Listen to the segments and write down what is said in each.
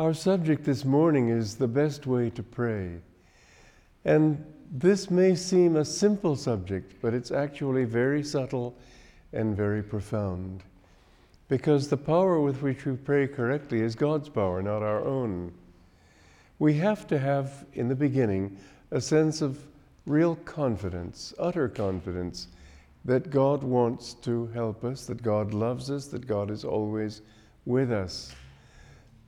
Our subject this morning is the best way to pray. And this may seem a simple subject, but it's actually very subtle and very profound. Because the power with which we pray correctly is God's power, not our own. We have to have, in the beginning, a sense of real confidence, utter confidence, that God wants to help us, that God loves us, that God is always with us.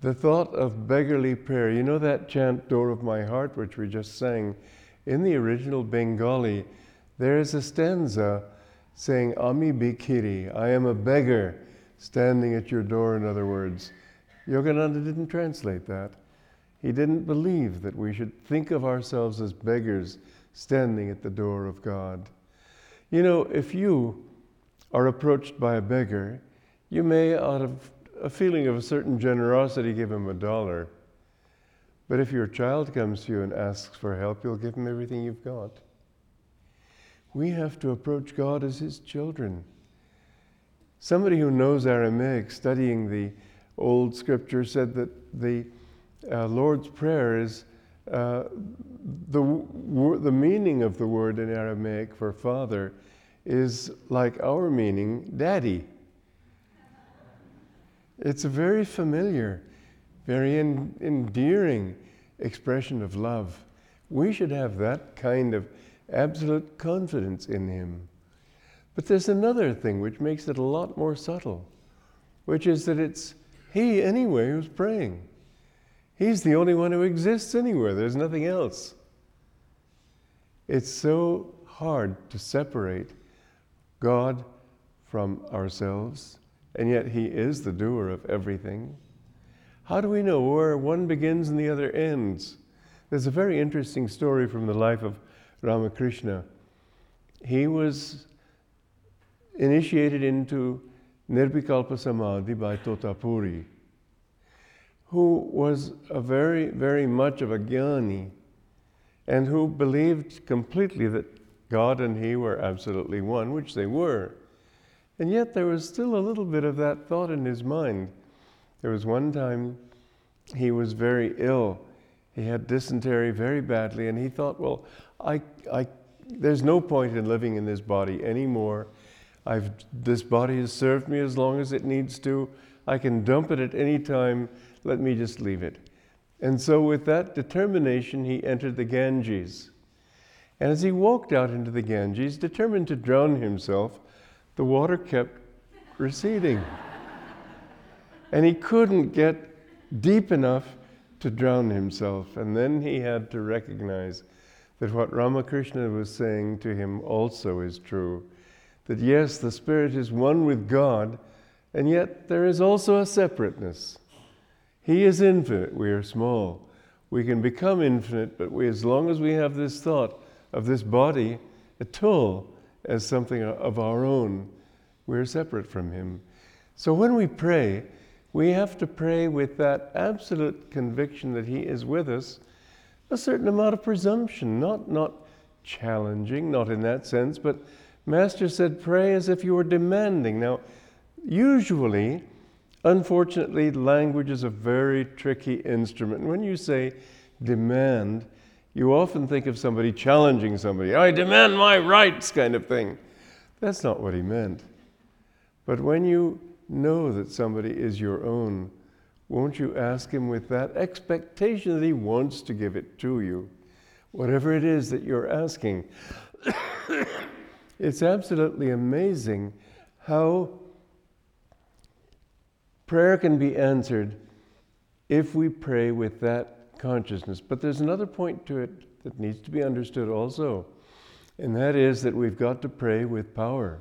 The thought of beggarly prayer, you know that chant, Door of My Heart, which we just sang? In the original Bengali, there is a stanza saying, Ami Bikiri, I am a beggar standing at your door, in other words. Yogananda didn't translate that. He didn't believe that we should think of ourselves as beggars standing at the door of God. You know, if you are approached by a beggar, you may, out of a feeling of a certain generosity, give him a dollar. But if your child comes to you and asks for help, you'll give him everything you've got. We have to approach God as his children. Somebody who knows Aramaic, studying the old scripture, said that the uh, Lord's Prayer is uh, the, the meaning of the word in Aramaic for father is like our meaning, daddy. It's a very familiar, very en- endearing expression of love. We should have that kind of absolute confidence in Him. But there's another thing which makes it a lot more subtle, which is that it's He anyway who's praying. He's the only one who exists anywhere, there's nothing else. It's so hard to separate God from ourselves and yet He is the doer of everything. How do we know where one begins and the other ends? There's a very interesting story from the life of Ramakrishna. He was initiated into Nirvikalpa Samadhi by Totapuri, who was a very, very much of a jnani and who believed completely that God and he were absolutely one, which they were. And yet there was still a little bit of that thought in his mind. There was one time he was very ill. He had dysentery very badly, and he thought, well, I, I, there's no point in living in this body anymore. I've, this body has served me as long as it needs to. I can dump it at any time. Let me just leave it. And so, with that determination, he entered the Ganges. And as he walked out into the Ganges, determined to drown himself, the water kept receding. and he couldn't get deep enough to drown himself. And then he had to recognize that what Ramakrishna was saying to him also is true. That yes, the Spirit is one with God, and yet there is also a separateness. He is infinite, we are small. We can become infinite, but we, as long as we have this thought of this body, a tool, as something of our own. We're separate from Him. So when we pray, we have to pray with that absolute conviction that He is with us, a certain amount of presumption, not, not challenging, not in that sense, but Master said, pray as if you were demanding. Now, usually, unfortunately, language is a very tricky instrument. When you say demand, you often think of somebody challenging somebody, I demand my rights, kind of thing. That's not what he meant. But when you know that somebody is your own, won't you ask him with that expectation that he wants to give it to you? Whatever it is that you're asking. it's absolutely amazing how prayer can be answered if we pray with that consciousness. But there's another point to it that needs to be understood also, and that is that we've got to pray with power.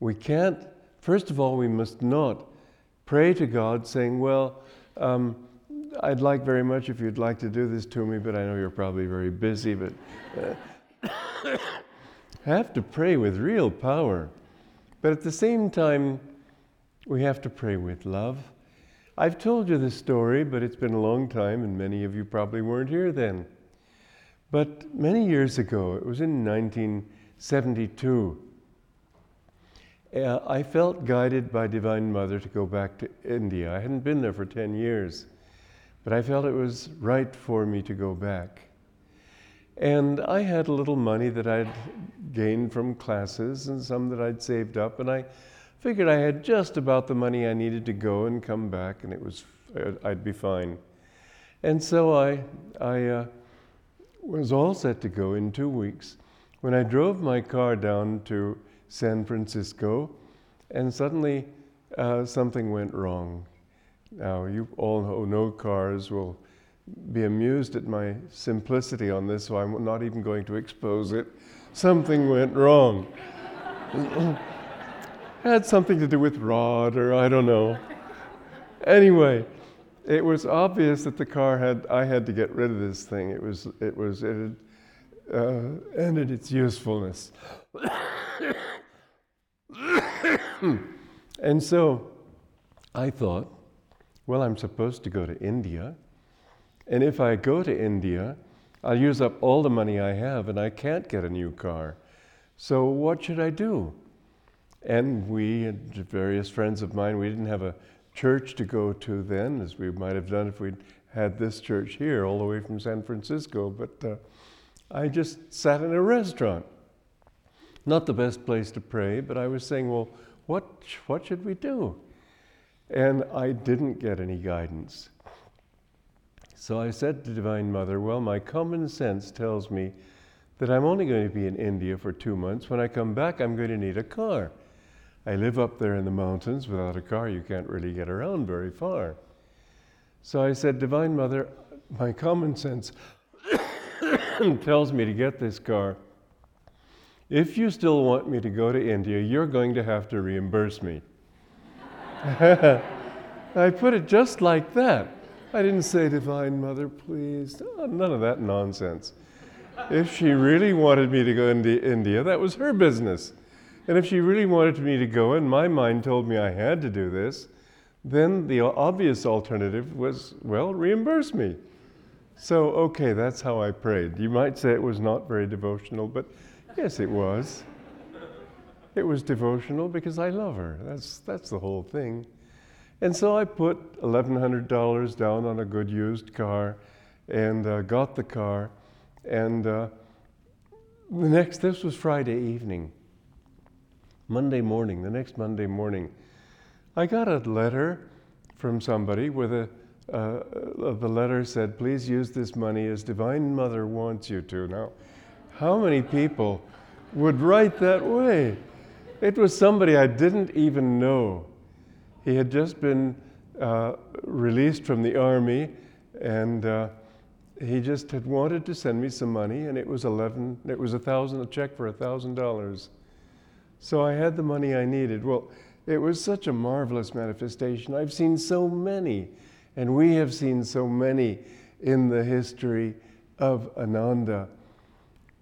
We can't, first of all, we must not pray to God saying, Well, um, I'd like very much if you'd like to do this to me, but I know you're probably very busy, but uh, have to pray with real power. But at the same time, we have to pray with love I've told you this story, but it's been a long time, and many of you probably weren't here then. But many years ago, it was in 1972, uh, I felt guided by Divine Mother to go back to India. I hadn't been there for 10 years. but I felt it was right for me to go back. And I had a little money that I'd gained from classes and some that I'd saved up, and I figured I had just about the money I needed to go and come back, and it was I'd be fine. And so I, I uh, was all set to go in two weeks when I drove my car down to San Francisco, and suddenly uh, something went wrong. Now, you all who know cars will be amused at my simplicity on this, so I'm not even going to expose it. Something went wrong. Had something to do with rod, or I don't know. Anyway, it was obvious that the car had, I had to get rid of this thing. It was, it was, it had uh, ended its usefulness. and so I thought, well, I'm supposed to go to India. And if I go to India, I'll use up all the money I have and I can't get a new car. So what should I do? And we and various friends of mine, we didn't have a church to go to then, as we might have done if we'd had this church here all the way from San Francisco. But uh, I just sat in a restaurant. Not the best place to pray, but I was saying, well, what, what should we do? And I didn't get any guidance. So I said to Divine Mother, Well, my common sense tells me that I'm only going to be in India for two months. When I come back, I'm going to need a car. I live up there in the mountains. Without a car, you can't really get around very far. So I said, Divine Mother, my common sense tells me to get this car. If you still want me to go to India, you're going to have to reimburse me. I put it just like that. I didn't say, Divine Mother, please. None of that nonsense. If she really wanted me to go into India, that was her business. And if she really wanted me to go, and my mind told me I had to do this, then the obvious alternative was, well, reimburse me. So, okay, that's how I prayed. You might say it was not very devotional, but yes, it was. It was devotional because I love her. That's, that's the whole thing. And so I put $1,100 down on a good used car and uh, got the car. And uh, the next, this was Friday evening. Monday morning, the next Monday morning, I got a letter from somebody with a, uh, the letter said, please use this money as Divine Mother wants you to. Now, how many people would write that way? It was somebody I didn't even know. He had just been uh, released from the army, and uh, he just had wanted to send me some money, and it was eleven. It was a thousand, a check for a thousand dollars. So I had the money I needed. Well, it was such a marvelous manifestation. I've seen so many, and we have seen so many in the history of Ananda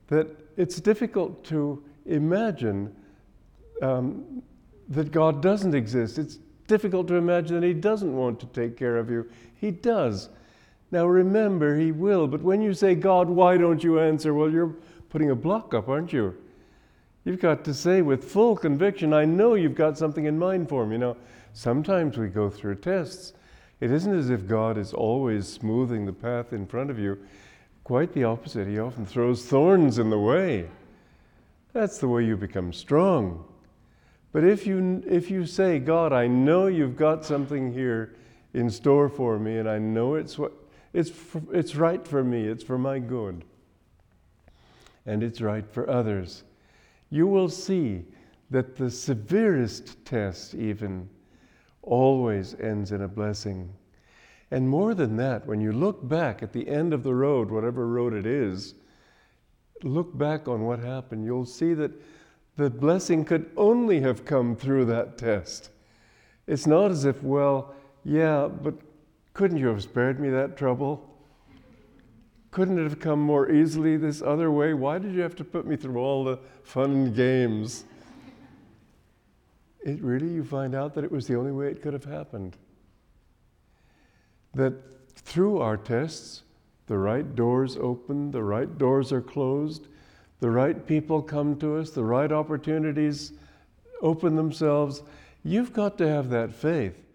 that it's difficult to imagine um, that God doesn't exist. It's difficult to imagine that He doesn't want to take care of you. He does. Now remember, He will, but when you say, God, why don't you answer? Well, you're putting a block up, aren't you? You've got to say with full conviction, I know you've got something in mind for me. You know, sometimes we go through tests. It isn't as if God is always smoothing the path in front of you. Quite the opposite. He often throws thorns in the way. That's the way you become strong. But if you, if you say, God, I know you've got something here in store for me, and I know it's, what, it's, it's right for me, it's for my good, and it's right for others, you will see that the severest test, even, always ends in a blessing. And more than that, when you look back at the end of the road, whatever road it is, look back on what happened, you'll see that the blessing could only have come through that test. It's not as if, well, yeah, but couldn't you have spared me that trouble? Couldn't it have come more easily this other way? Why did you have to put me through all the fun and games? It really, you find out that it was the only way it could have happened. That through our tests, the right doors open, the right doors are closed, the right people come to us, the right opportunities open themselves. You've got to have that faith